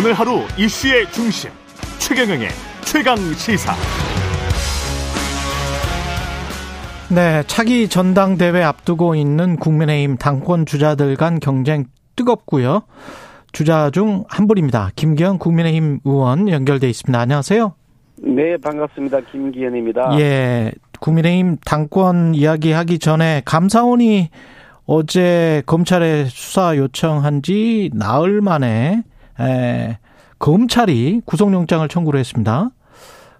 오늘 하루 이슈의 중심 최경영의 최강 시사. 네, 차기 전당대회 앞두고 있는 국민의힘 당권 주자들 간 경쟁 뜨겁고요. 주자 중 한 분입니다. 김기현 국민의힘 의원 연결돼 있습니다. 안녕하세요. 네, 반갑습니다. 김기현입니다. 예, 국민의힘 당권 이야기하기 전에 감사원이 어제 검찰에 수사 요청한 지 나흘 만에 에, 검찰이 구속영장을 청구를 했습니다.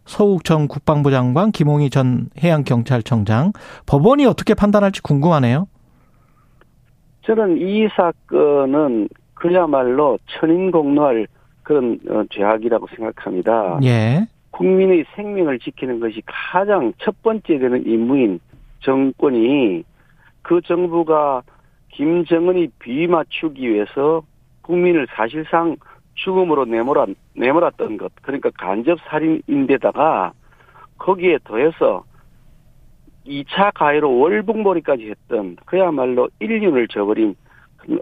서욱 전 국방부 장관, 김홍희 전 해양경찰청장. 법원이 어떻게 판단할지 궁금하네요. 저는 이 사건은 그야말로 천인공노할 그런 어, 죄악이라고 생각합니다. 예. 국민의 생명을 지키는 것이 가장 첫 번째 되는 임무인 정권이 그 정부가 김정은이 비맞추기 위해서 국민을 사실상 죽음으로 내몰아, 내몰았던 것. 그러니까 간접 살인인데다가 거기에 더해서 2차 가해로 월북몰이까지 했던 그야말로 인륜을 저버린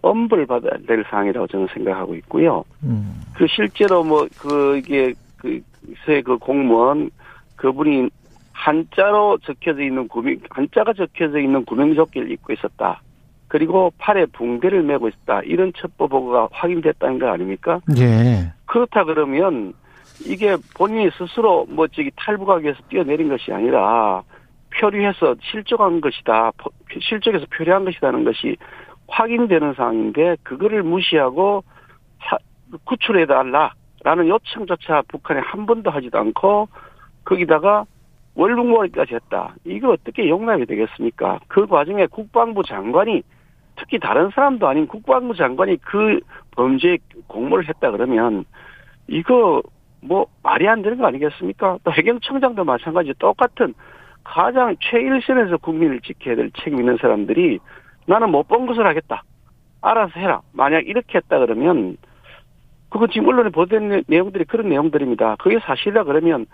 엄벌 받아야 될 사항이라고 저는 생각하고 있고요. 음. 그 실제로 뭐 그 이게 그 새 그 공무원 그분이 한자로 적혀져 있는 구명 한자가 적혀져 있는 구명조끼를 입고 있었다. 그리고 팔에 붕대를 메고 있었다. 이런 첩보 보고가 확인됐다는 거 아닙니까? 예. 그렇다 그러면 이게 본인이 스스로 뭐 저기 탈북하기 위해서 뛰어내린 것이 아니라 표류해서 실족한 것이다. 실족해서 표류한 것이라는 것이 확인되는 상황인데 그거를 무시하고 구출해 달라라는 요청조차 북한에 한 번도 하지도 않고 거기다가 월북몰이까지 했다. 이거 어떻게 용납이 되겠습니까? 그 과정에 국방부 장관이 특히 다른 사람도 아닌 국방부 장관이 그 범죄에 공모를 했다 그러면 이거 뭐 말이 안 되는 거 아니겠습니까? 또 해경청장도 마찬가지 똑같은 가장 최일선에서 국민을 지켜야 될 책임 있는 사람들이 나는 못 본 것을 하겠다. 알아서 해라. 만약 이렇게 했다 그러면 그거 지금 언론에 보도된 내용들이 그런 내용들입니다. 그게 사실이라 그러면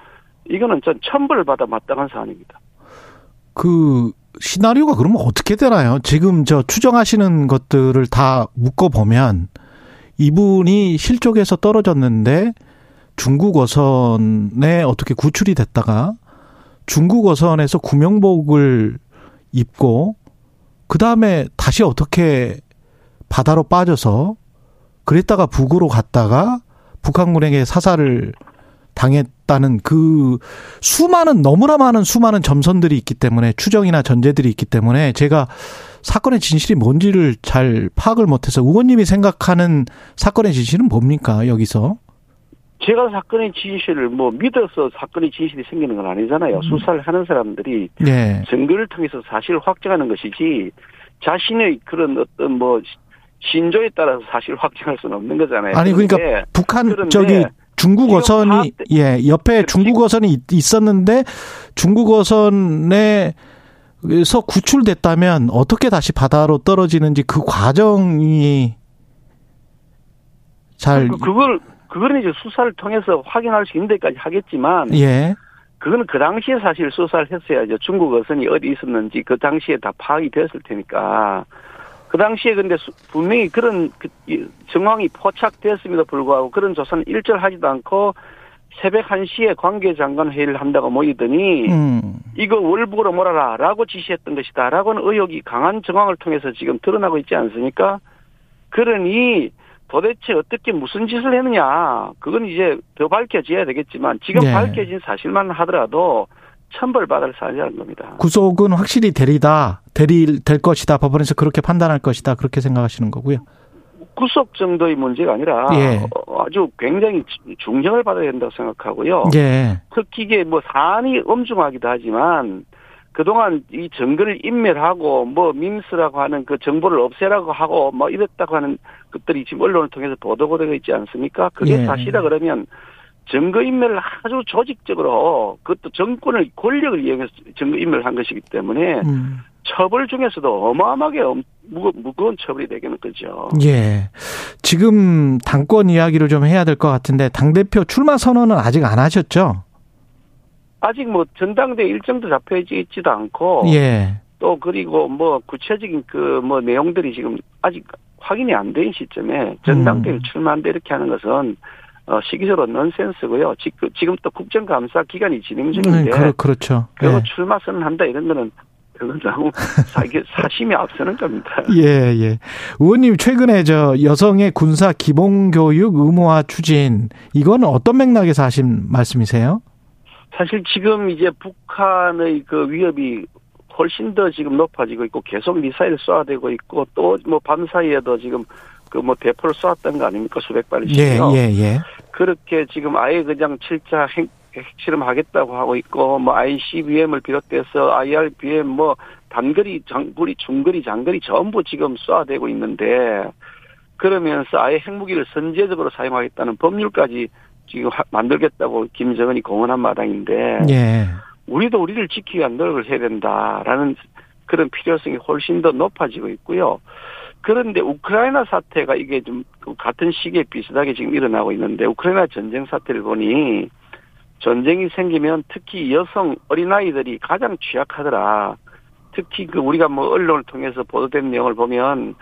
이거는 전 천벌을 받아 마땅한 사안입니다. 그 시나리오가 그러면 어떻게 되나요? 지금 저 추정하시는 것들을 다 묶어 보면 이분이 실족해서 떨어졌는데 중국 어선에 어떻게 구출이 됐다가 중국 어선에서 구명복을 입고 그 다음에 다시 어떻게 바다로 빠져서 그랬다가 북으로 갔다가 북한군에게 사살을 당했 다는 그 수많은 너무나 많은 수많은 점선들이 있기 때문에 추정이나 전제들이 있기 때문에 제가 사건의 진실이 뭔지를 잘 파악을 못해서 의원님이 생각하는 사건의 진실은 뭡니까 여기서? 제가 사건의 진실을 뭐 믿어서 사건의 진실이 생기는 건 아니잖아요. 음. 수사를 하는 사람들이 네. 증거를 통해서 사실을 확정하는 것이지 자신의 그런 어떤 뭐 신조에 따라서 사실 확정할 수는 없는 거잖아요. 아니 그러니까 북한 저기 중국 어선이 예 옆에 중국 어선이 있었는데 중국 어선에서 구출됐다면 어떻게 다시 바다로 떨어지는지 그 과정이 잘 그, 그걸 그거는 이제 수사를 통해서 확인할 수 있는 데까지 하겠지만 예. 그거는 그 당시에 사실 수사를 했어야죠. 중국 어선이 어디 있었는지 그 당시에 다 파악이 됐을 테니까. 그 당시에 근데 분명히 그런 그 정황이 포착되었음에도 불구하고 그런 조사는 일절하지도 않고 새벽 1시에 관계장관 회의를 한다고 모이더니 음. 이거 월북으로 몰아라 라고 지시했던 것이다 라고는 의혹이 강한 정황을 통해서 지금 드러나고 있지 않습니까? 그러니 도대체 어떻게 무슨 짓을 했느냐 그건 이제 더 밝혀져야 되겠지만 지금 네. 밝혀진 사실만 하더라도 천벌받을 사안이라는 겁니다. 구속은 확실히 대리다, 대리 될 것이다. 법원에서 그렇게 판단할 것이다. 그렇게 생각하시는 거고요. 구속 정도의 문제가 아니라 예. 아주 굉장히 중형을 받아야 된다고 생각하고요. 예. 특히 이게 뭐 사안이 엄중하기도 하지만 그동안 이 증거를 인멸하고 뭐 민스라고 하는 그 정보를 없애라고 하고 뭐 이랬다고 하는 것들이 지금 언론을 통해서 보도가 되고 있지 않습니까? 그게 예. 사실이라 그러면 증거인멸을 아주 조직적으로 그것도 정권의 권력을 이용해서 증거인멸을 한 것이기 때문에 음. 처벌 중에서도 어마어마하게 무거, 무거운 처벌이 되겠는 거죠. 예. 지금 당권 이야기를 좀 해야 될 것 같은데 당대표 출마 선언은 아직 안 하셨죠? 아직 뭐 전당대 일정도 잡혀 있지도 않고 예. 또 그리고 뭐 구체적인 그 뭐 내용들이 지금 아직 확인이 안 된 시점에 전당대회 음. 출마한다 이렇게 하는 것은 어, 시기적으로 넌센스고요. 지금, 지금 또 국정감사 기간이 진행 중인데. 네, 그렇, 죠 그리고 예. 출마 선언한다 이런 거는 그건 너무 사심이 앞서는 겁니다. 예, 예. 의원님 최근에 저 여성의 군사 기본 교육 의무화 추진 이건 어떤 맥락에서 하신 말씀이세요? 사실 지금 이제 북한의 그 위협이 훨씬 더 지금 높아지고 있고 계속 미사일 쏴대고 있고 또 뭐 밤사이에도 지금 그 뭐 대포를 쏘았던 거 아닙니까 수백 발씩요. 예, 예, 예. 그렇게 지금 아예 그냥 7차 핵, 핵실험하겠다고 하고 있고 뭐 ICBM을 비롯해서 IRBM 뭐 단거리, 장거리, 중거리, 장거리 전부 지금 쏴대고 있는데 그러면서 아예 핵무기를 선제적으로 사용하겠다는 법률까지 지금 만들겠다고 김정은이 공언한 마당인데 예. 우리도 우리를 지키기 위한 노력을 해야 된다라는 그런 필요성이 훨씬 더 높아지고 있고요. 그런데 우크라이나 사태가 이게 좀 같은 시기에 비슷하게 지금 일어나고 있는데 우크라이나 전쟁 사태를 보니 전쟁이 생기면 특히 여성 어린아이들이 가장 취약하더라. 특히 그 우리가 뭐 언론을 통해서 보도된 내용을 보면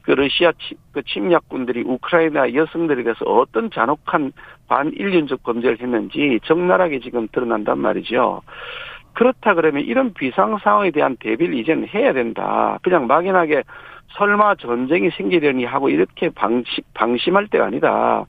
그 러시아 치, 그 침략군들이 우크라이나 여성들에 대해서 어떤 잔혹한 반인륜적 범죄를 했는지 적나라하게 지금 드러난단 말이죠. 그렇다 그러면 이런 비상 상황에 대한 대비를 이제는 해야 된다. 그냥 막연하게 설마 전쟁이 생기려니 하고 이렇게 방심, 방심할 때가 아니다.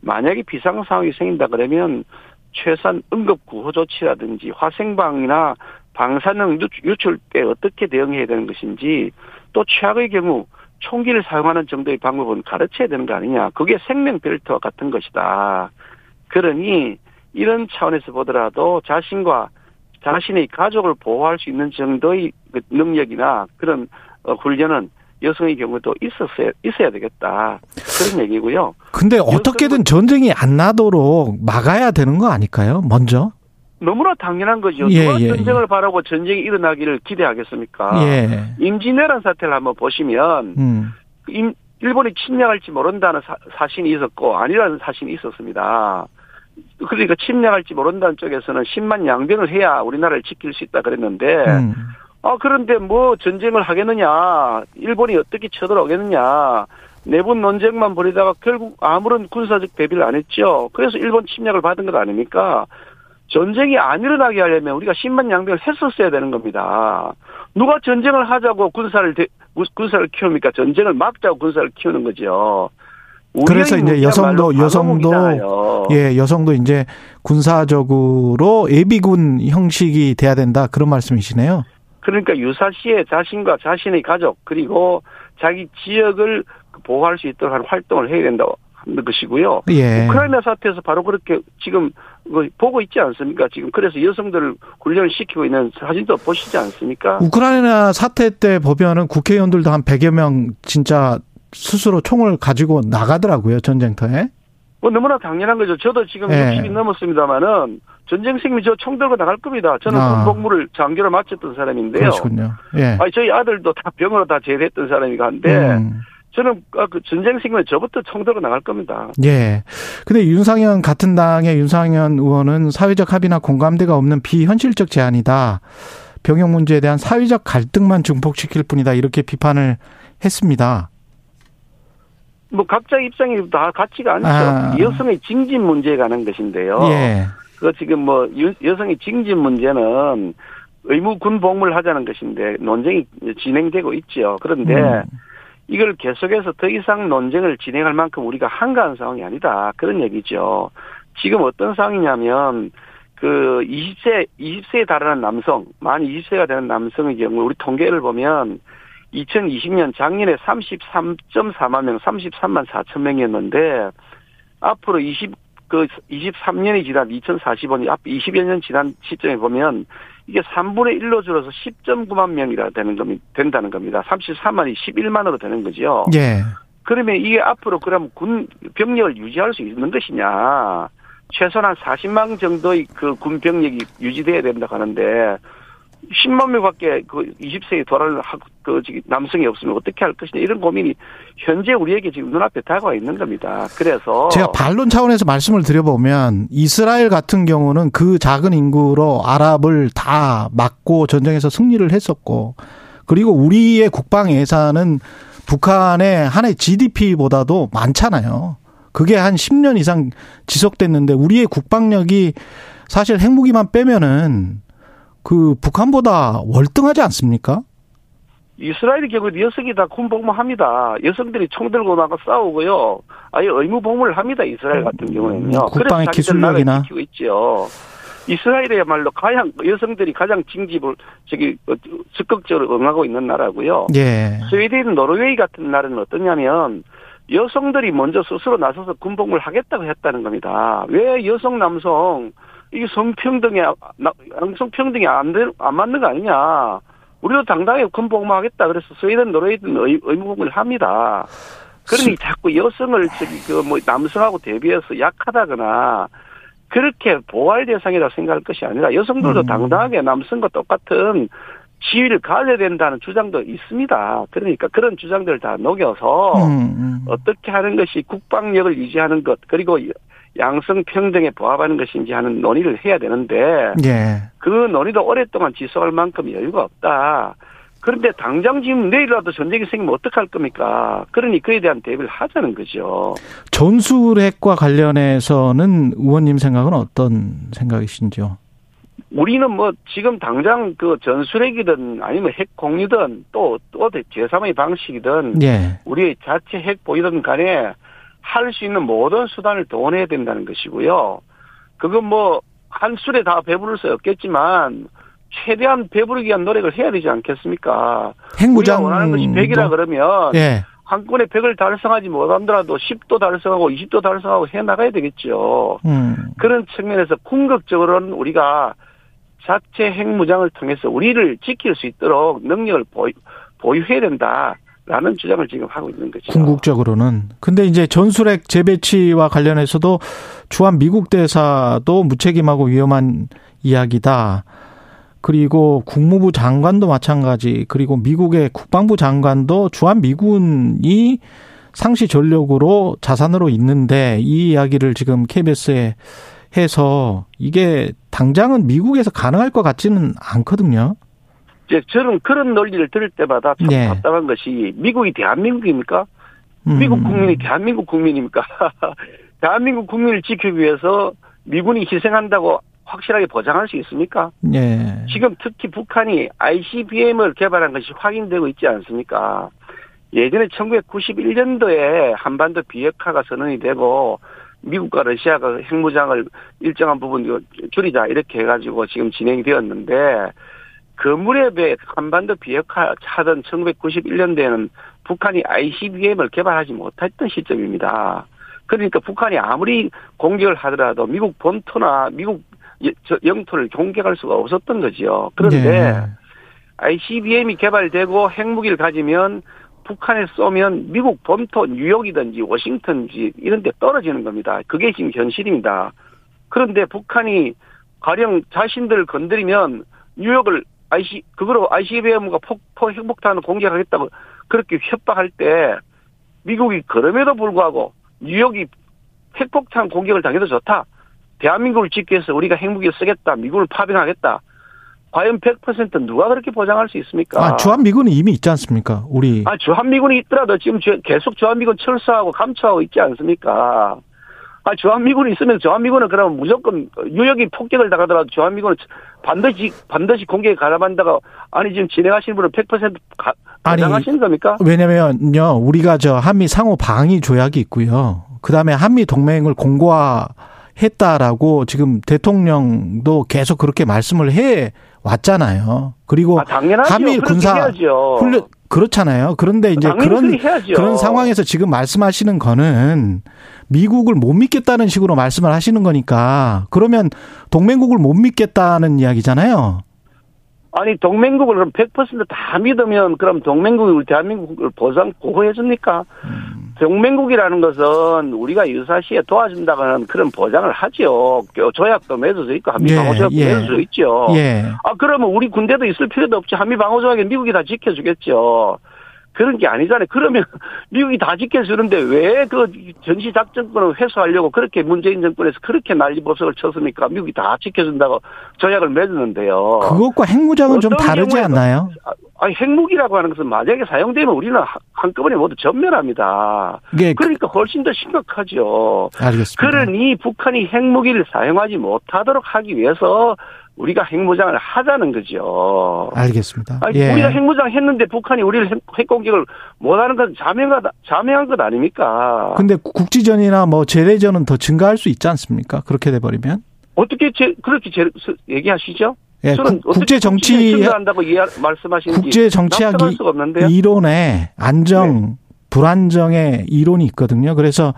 만약에 비상 상황이 생긴다 그러면 최소한 응급 구호 조치라든지 화생방이나 방사능 유출 때 어떻게 대응해야 되는 것인지 또 최악의 경우 총기를 사용하는 정도의 방법은 가르쳐야 되는 거 아니냐. 그게 생명 벨트와 같은 것이다. 그러니 이런 차원에서 보더라도 자신과 자신의 가족을 보호할 수 있는 정도의 그 능력이나 그런 어, 훈련은 여성의 경우도 있었어야 있어야 되겠다 그런 얘기고요. 근데 어떻게든 전쟁이 안 나도록 막아야 되는 거 아닐까요? 먼저 너무나 당연한 거죠. 예, 누가 예, 전쟁을 예. 바라고 전쟁이 일어나기를 기대하겠습니까? 예. 임진왜란 사태를 한번 보시면 음. 임, 일본이 침략할지 모른다는 사, 사신이 있었고 아니라는 사신이 있었습니다. 그러니까 침략할지 모른다는 쪽에서는 10만 양병을 해야 우리나라를 지킬 수 있다 그랬는데 음. 아 그런데 뭐 전쟁을 하겠느냐 일본이 어떻게 쳐들어오겠느냐 내분 논쟁만 벌이다가 결국 아무런 군사적 대비를 안 했죠. 그래서 일본 침략을 받은 것 아닙니까? 전쟁이 안 일어나게 하려면 우리가 10만 양병을 했었어야 되는 겁니다. 누가 전쟁을 하자고 군사를 대, 군사를 키웁니까? 전쟁을 막자고 군사를 키우는 거죠. 그래서 이제 여성도 여성도 예 여성도 이제 군사적으로 예비군 형식이 돼야 된다 그런 말씀이시네요. 그러니까 유사시에 자신과 자신의 가족 그리고 자기 지역을 보호할 수 있도록 하는 활동을 해야 된다고 하는 것이고요. 예. 우크라이나 사태에서 바로 그렇게 지금 보고 있지 않습니까? 지금 그래서 여성들을 훈련을 시키고 있는 사진도 보시지 않습니까? 우크라이나 사태 때 보면은 국회의원들도 한 100여 명 진짜 스스로 총을 가지고 나가더라고요, 전쟁터에. 뭐 너무나 당연한 거죠. 저도 지금 예. 60이 넘었습니다만은 전쟁 생미 저총 들고 나갈 겁니다. 저는 아. 군복무를 장교를 마쳤던 사람인데요. 그렇군요. 예. 아니 저희 아들도 다 병으로 다 제대했던 사람이고 한데 음. 저는 아, 그 전쟁 생기면 저부터 총 들고 나갈 겁니다. 예. 근데 윤상현 같은 당의 윤상현 의원은 사회적 합의나 공감대가 없는 비현실적 제안이다. 병역 문제에 대한 사회적 갈등만 증폭시킬 뿐이다. 이렇게 비판을 했습니다. 뭐 각자 입장이 다 같지가 않죠. 아. 여성의 징집 문제에 관한 것인데요. 예. 그 지금 뭐 여성의 징집 문제는 의무 군 복무를 하자는 것인데 논쟁이 진행되고 있죠. 그런데 음. 이걸 계속해서 더 이상 논쟁을 진행할 만큼 우리가 한가한 상황이 아니다. 그런 얘기죠. 지금 어떤 상황이냐면 그 20세 20세에 달하는 남성, 만 20세가 되는 남성의 경우 우리 통계를 보면 2020년 작년에 33.4만 명, 33만 4천 명이었는데 앞으로 20, 그 23년이 지난 2045년 앞 20여 년 지난 시점에 보면 이게 3분의 1로 줄어서 10.9만 명이라 되는 겁니다. 된다는 겁니다. 33만이 11만으로 되는 거죠. 예. 그러면 이게 앞으로 그럼 군 병력을 유지할 수 있는 것이냐? 최소한 40만 정도의 그 군 병력이 유지돼야 된다고 하는데 10만 명밖에 그 20세에 돌아올 그 남성이 없으면 어떻게 할 것이냐 이런 고민이 현재 우리에게 지금 눈앞에 다가와 있는 겁니다. 그래서 제가 반론 차원에서 말씀을 드려보면 이스라엘 같은 경우는 그 작은 인구로 아랍을 다 막고 전쟁에서 승리를 했었고 그리고 우리의 국방 예산은 북한의 한 해 GDP보다도 많잖아요. 그게 한 10년 이상 지속됐는데 우리의 국방력이 사실 핵무기만 빼면은 그 북한보다 월등하지 않습니까? 이스라엘의 경우에 여성이 다 군복무합니다. 여성들이 총 들고 나가 싸우고요. 아예 의무 복무를 합니다. 이스라엘 같은 경우에는요. 음, 국방의 기술력이나 지키고 있죠. 이스라엘이야말로 가장 여성들이 가장 징집을 저기 어, 적극적으로 응하고 있는 나라고요. 예. 스웨덴, 노르웨이 같은 나라는 어떠냐면 여성들이 먼저 스스로 나서서 군복무를 하겠다고 했다는 겁니다. 왜 여성, 남성 이게 성평등에 양성평등이 안, 되, 안 맞는 거 아니냐? 우리도 당당하게 군복무하겠다. 그래서 스웨덴, 노르웨이는 의무복무를 합니다. 그러니 자꾸 여성을 저기 그 뭐 남성하고 대비해서 약하다거나 그렇게 보호할 대상이라 생각할 것이 아니라 여성들도 음. 당당하게 남성과 똑같은 지위를 가져야 된다는 주장도 있습니다. 그러니까 그런 주장들을 다 녹여서 음, 음. 어떻게 하는 것이 국방력을 유지하는 것 그리고 양성 평등에 부합하는 것인지 하는 논의를 해야 되는데 예. 그 논의도 오랫동안 지속할 만큼 여유가 없다. 그런데 당장 지금 내일이라도 전쟁이 생기면 어떡할 겁니까? 그러니 그에 대한 대비를 하자는 거죠. 전술핵과 관련해서는 의원님 생각은 어떤 생각이신지요? 우리는 뭐 지금 당장 그 전술핵이든 아니면 핵 공유든 또, 또 제3의 방식이든 예. 우리의 자체 핵 보이든 간에 할 수 있는 모든 수단을 동원해야 된다는 것이고요. 그건 뭐 한 술에 다 배부를 수 없겠지만 최대한 배부르기 위한 노력을 해야 되지 않겠습니까? 핵무장 원하는 것이 100이라 그러면 예. 한 건에 100을 달성하지 못하더라도 10도 달성하고 20도 달성하고 해 나가야 되겠죠. 음. 그런 측면에서 궁극적으로는 우리가 자체 핵무장을 통해서 우리를 지킬 수 있도록 능력을 보유, 보유해야 된다. 라는 주장을 지금 하고 있는 거죠. 궁극적으로는. 근데 이제 전술핵 재배치와 관련해서도 주한 미국 대사도 무책임하고 위험한 이야기다. 그리고 국무부 장관도 마찬가지. 그리고 미국의 국방부 장관도 주한 미군이 상시 전력으로 자산으로 있는데 이 이야기를 지금 KBS에 해서 이게 당장은 미국에서 가능할 것 같지는 않거든요. 이제 저는 그런 논리를 들을 때마다 참 네. 답답한 것이 미국이 대한민국입니까? 음. 미국 국민이 대한민국 국민입니까? 대한민국 국민을 지키기 위해서 미군이 희생한다고 확실하게 보장할 수 있습니까? 네. 지금 특히 북한이 ICBM을 개발한 것이 확인되고 있지 않습니까? 예전에 1991년도에 한반도 비핵화가 선언이 되고 미국과 러시아가 핵무장을 일정한 부분 줄이자 이렇게 해가지고 지금 진행이 되었는데 그 무렵에 한반도 비핵화 차던 1991년도에는 북한이 ICBM을 개발하지 못했던 시점입니다. 그러니까 북한이 아무리 공격을 하더라도 미국 본토나 미국 영토를 공격할 수가 없었던 거지요. 그런데 네. ICBM이 개발되고 핵무기를 가지면 북한에 쏘면 미국 본토 뉴욕이든지 워싱턴지 이런 데 떨어지는 겁니다. 그게 지금 현실입니다. 그런데 북한이 가령 자신들을 건드리면 뉴욕을 IC 그거로 ICBM과 폭포 핵폭탄을 공격하겠다고 그렇게 협박할 때 미국이 그럼에도 불구하고 뉴욕이 핵폭탄 공격을 당해도 좋다. 대한민국을 지키기 위해서 우리가 핵무기를 쓰겠다. 미국을 파병하겠다. 과연 100% 누가 그렇게 보장할 수 있습니까? 아, 주한미군이 이미 있지 않습니까? 우리. 아, 주한미군이 있더라도 지금 계속 주한미군 철수하고 감초하고 있지 않습니까? 아, 주한미군이 있으면 주한미군은 그러면 무조건 유역이 폭격을 당하더라도 주한미군은 반드시, 반드시 공격에 가담한다가 아니, 지금 진행하시는 분은 100% 가, 가하시는 겁니까? 왜냐면요, 우리가 저 한미 상호 방위 조약이 있고요. 그 다음에 한미 동맹을 공고화 했다라고 지금 대통령도 계속 그렇게 말씀을 해 왔잖아요. 그리고 아, 한미 군사 훈련 그렇잖아요. 그런데 이제 그런 그런 상황에서 지금 말씀하시는 거는 미국을 못 믿겠다는 식으로 말씀을 하시는 거니까 그러면 동맹국을 못 믿겠다는 이야기잖아요. 아니 동맹국을 그럼 100%다 믿으면 그럼 동맹국이 우리 대한민국을 보상 보호해 줍니까? 음. 동맹국이라는 것은 우리가 유사시에 도와준다는 그런 보장을 하죠. 조약도 맺어져 있고 한미 방어조약도 예, 예. 맺어져 있죠. 예. 아 그러면 우리 군대도 있을 필요도 없지. 한미 방어조약에 미국이 다 지켜주겠죠. 그런 게 아니잖아요. 그러면 미국이 다 지켜주는데 왜 그 전시 작전권을 회수하려고 그렇게 문재인 정권에서 그렇게 난리보석을 쳤습니까? 미국이 다 지켜준다고 조약을 맺었는데요. 그것과 핵무장은 좀 다르지 않나요? 아니 핵무기라고 하는 것은 만약에 사용되면 우리는 하- 한꺼번에 모두 전멸합니다. 이게 그러니까 훨씬 더 심각하죠. 알겠습니다. 그러니 북한이 핵무기를 사용하지 못하도록 하기 위해서 우리가 핵무장을 하자는 거죠. 알겠습니다. 아니, 예. 우리가 핵무장 했는데 북한이 우리를 핵, 핵공격을 못하는 건 자명한, 자명한 것 아닙니까? 근데 국지전이나 뭐 재래전은 더 증가할 수 있지 않습니까? 그렇게 돼 버리면. 어떻게 제, 그렇게 제, 스- 얘기하시죠? 예, 저는 국- 국제 정치 한다고 말씀하시는지 국제 정치학. 이론에 안정, 불안정의 이론이 있거든요. 그래서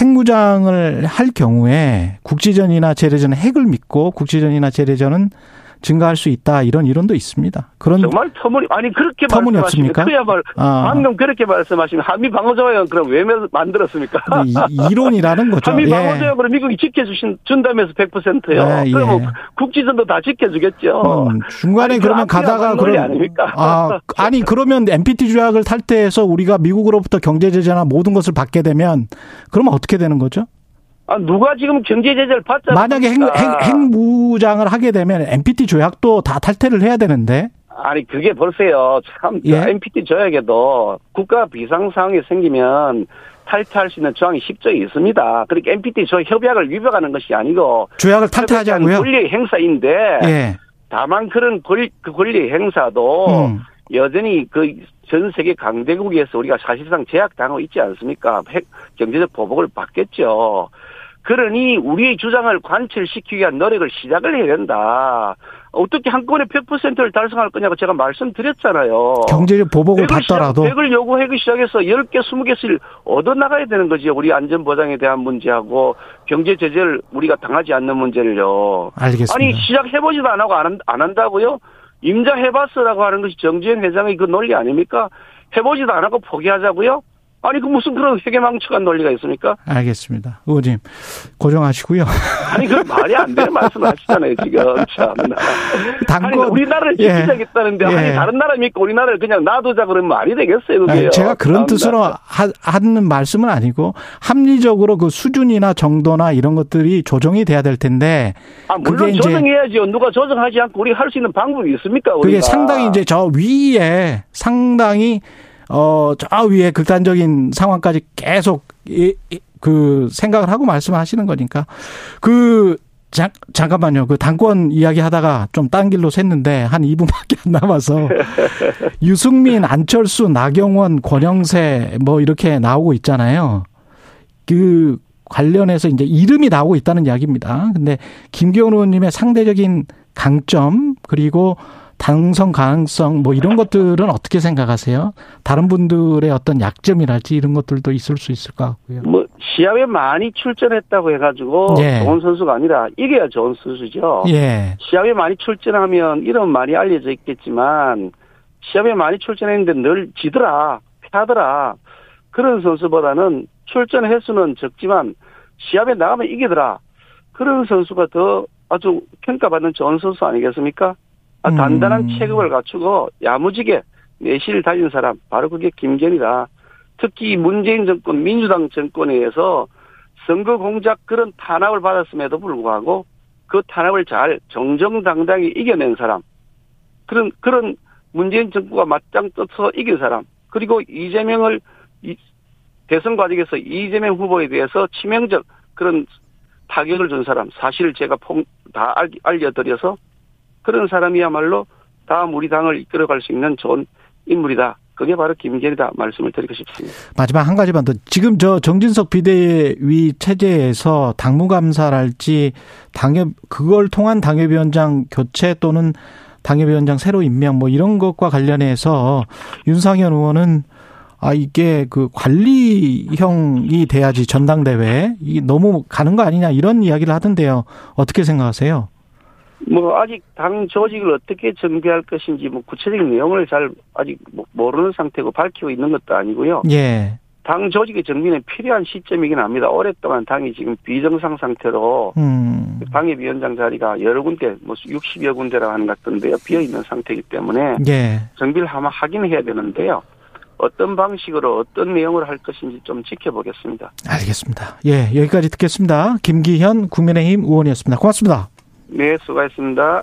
핵무장을 할 경우에 국지전이나 재래전은 핵을 믿고 국지전이나 재래전은 증가할 수 있다 이런 이론도 있습니다. 그런 정말 터무니 아니 그렇게 터무니 없습니까? 그야말로 아. 방금 그렇게 말씀하시면 한미 방어조약 그럼 왜 만들었습니까? 이- 이론이라는 거죠. 한미 예. 방어조약으로 미국이 지켜주신 준다면서 100%요. 예, 예. 그러면 국지전도 다 지켜주겠죠. 음, 중간에 아니, 그러면 그 앞뒤가 가다가 그럼 아닙니까? 아 아니 그러면 NPT 조약을 탈퇴해서 우리가 미국으로부터 경제 제재나 모든 것을 받게 되면 그러면 어떻게 되는 거죠? 아, 누가 지금 경제 제재를 받자? 만약에 핵, 핵, 핵무장을 하게 되면 NPT 조약도 다 탈퇴를 해야 되는데 아니 그게 벌써요. 참 예? NPT 조약에도 국가 비상 상황이 생기면 탈퇴할 수 있는 조항이 10조에 있습니다. 그러니까 NPT 조약 협약을 위반하는 것이 아니고 조약을 탈퇴하자고요. 권리 행사인데 예. 다만 그런 권리, 그 권리 행사도 음. 여전히 그 전 세계 강대국에서 우리가 사실상 제약당하고 있지 않습니까? 핵 경제적 보복을 받겠죠. 그러니 우리의 주장을 관철시키기 위한 노력을 시작을 해야 된다. 어떻게 한꺼번에 100%를 달성할 거냐고 제가 말씀드렸잖아요. 경제적 보복을 받더라도 백을 요구하기 시작해서 10개, 20개씩 얻어나가야 되는 거지. 우리 안전보장에 대한 문제하고 경제 제재를 우리가 당하지 않는 문제를요. 알겠습니다. 아니 시작해보지도 안 하고 안, 한- 안 한다고요? 임자해봤어라고 하는 것이 정지현 회장의 그 논리 아닙니까? 해보지도 안 하고 포기하자고요? 아니 그 무슨 그런 회계망측한 논리가 있습니까? 알겠습니다. 의원님 고정하시고요. 아니 그 말이 안 되는 말씀을 하시잖아요 지금 참나. 아니 당권 우리나라를 예. 지키자겠다는데 예. 아니 다른 나라 믿고 우리나라를 그냥 놔두자 그러면 말이 되겠어요. 아니, 제가 그런 참나. 뜻으로 하, 하는 말씀은 아니고 합리적으로 그 수준이나 정도나 이런 것들이 조정이 돼야 될 텐데 아 물론 그게 조정해야죠. 누가 조정하지 않고 우리가 할수 있는 방법이 있습니까? 그게 우리가. 상당히 이제 저 위에 상당히 어 저 위에 극단적인 상황까지 계속 이, 이, 그 생각을 하고 말씀하시는 거니까 그 잠, 잠깐만요. 그 당권 이야기 하다가 좀 딴 길로 샜는데 한 2분밖에 안 남아서 유승민, 안철수, 나경원, 권영세 뭐 이렇게 나오고 있잖아요. 그 관련해서 이제 이름이 나오고 있다는 이야기입니다. 근데 김기현 의원님의 상대적인 강점 그리고 당선 가능성 뭐 이런 것들은 어떻게 생각하세요? 다른 분들의 어떤 약점이랄지 이런 것들도 있을 수 있을 것 같고요. 뭐 시합에 많이 출전했다고 해가지고 예. 좋은 선수가 아니라 이겨야 좋은 선수죠. 예. 시합에 많이 출전하면 이름 많이 알려져 있겠지만 시합에 많이 출전했는데 늘 지더라, 패하더라. 그런 선수보다는 출전 횟수는 적지만 시합에 나가면 이기더라. 그런 선수가 더 아주 평가받는 좋은 선수 아니겠습니까? 아, 음. 단단한 체급을 갖추고 야무지게 내실을 다진 사람 바로 그게 김건희다. 특히 문재인 정권, 민주당 정권에 의해서 선거 공작 그런 탄압을 받았음에도 불구하고 그 탄압을 잘 정정당당히 이겨낸 사람. 그런, 그런 문재인 정부가 맞짱 떠서 이긴 사람. 그리고 이재명을 이- 대선 과정에서 이재명 후보에 대해서 치명적 그런 타격을 준 사람. 사실을 제가 퐁- 다 알- 알려드려서 그런 사람이야말로 다음 우리 당을 이끌어갈 수 있는 좋은 인물이다. 그게 바로 김건희다 말씀을 드리고 싶습니다. 마지막 한 가지만 더. 지금 저 정진석 비대위 체제에서 당무감사랄지 당협 그걸 통한 당협위원장 교체 또는 당협위원장 새로 임명 뭐 이런 것과 관련해서 윤상현 의원은 아 이게 그 관리형이 돼야지 전당대회 이 너무 가는 거 아니냐 이런 이야기를 하던데요. 어떻게 생각하세요? 뭐 아직 당 조직을 어떻게 정비할 것인지 뭐 구체적인 내용을 잘 아직 뭐 모르는 상태고 밝히고 있는 것도 아니고요. 예. 당 조직의 정비는 필요한 시점이긴 합니다. 오랫동안 당이 지금 비정상 상태로 음. 당협위원장 자리가 여러 군데 뭐 60여 군데라고 하는 것 같던데요. 비어 있는 상태이기 때문에 예. 정비를 한번 하긴 해야 되는데요. 어떤 방식으로 어떤 내용을 할 것인지 좀 지켜보겠습니다. 알겠습니다. 예, 여기까지 듣겠습니다. 김기현 국민의힘 의원이었습니다. 고맙습니다. 네, 수고하셨습니다.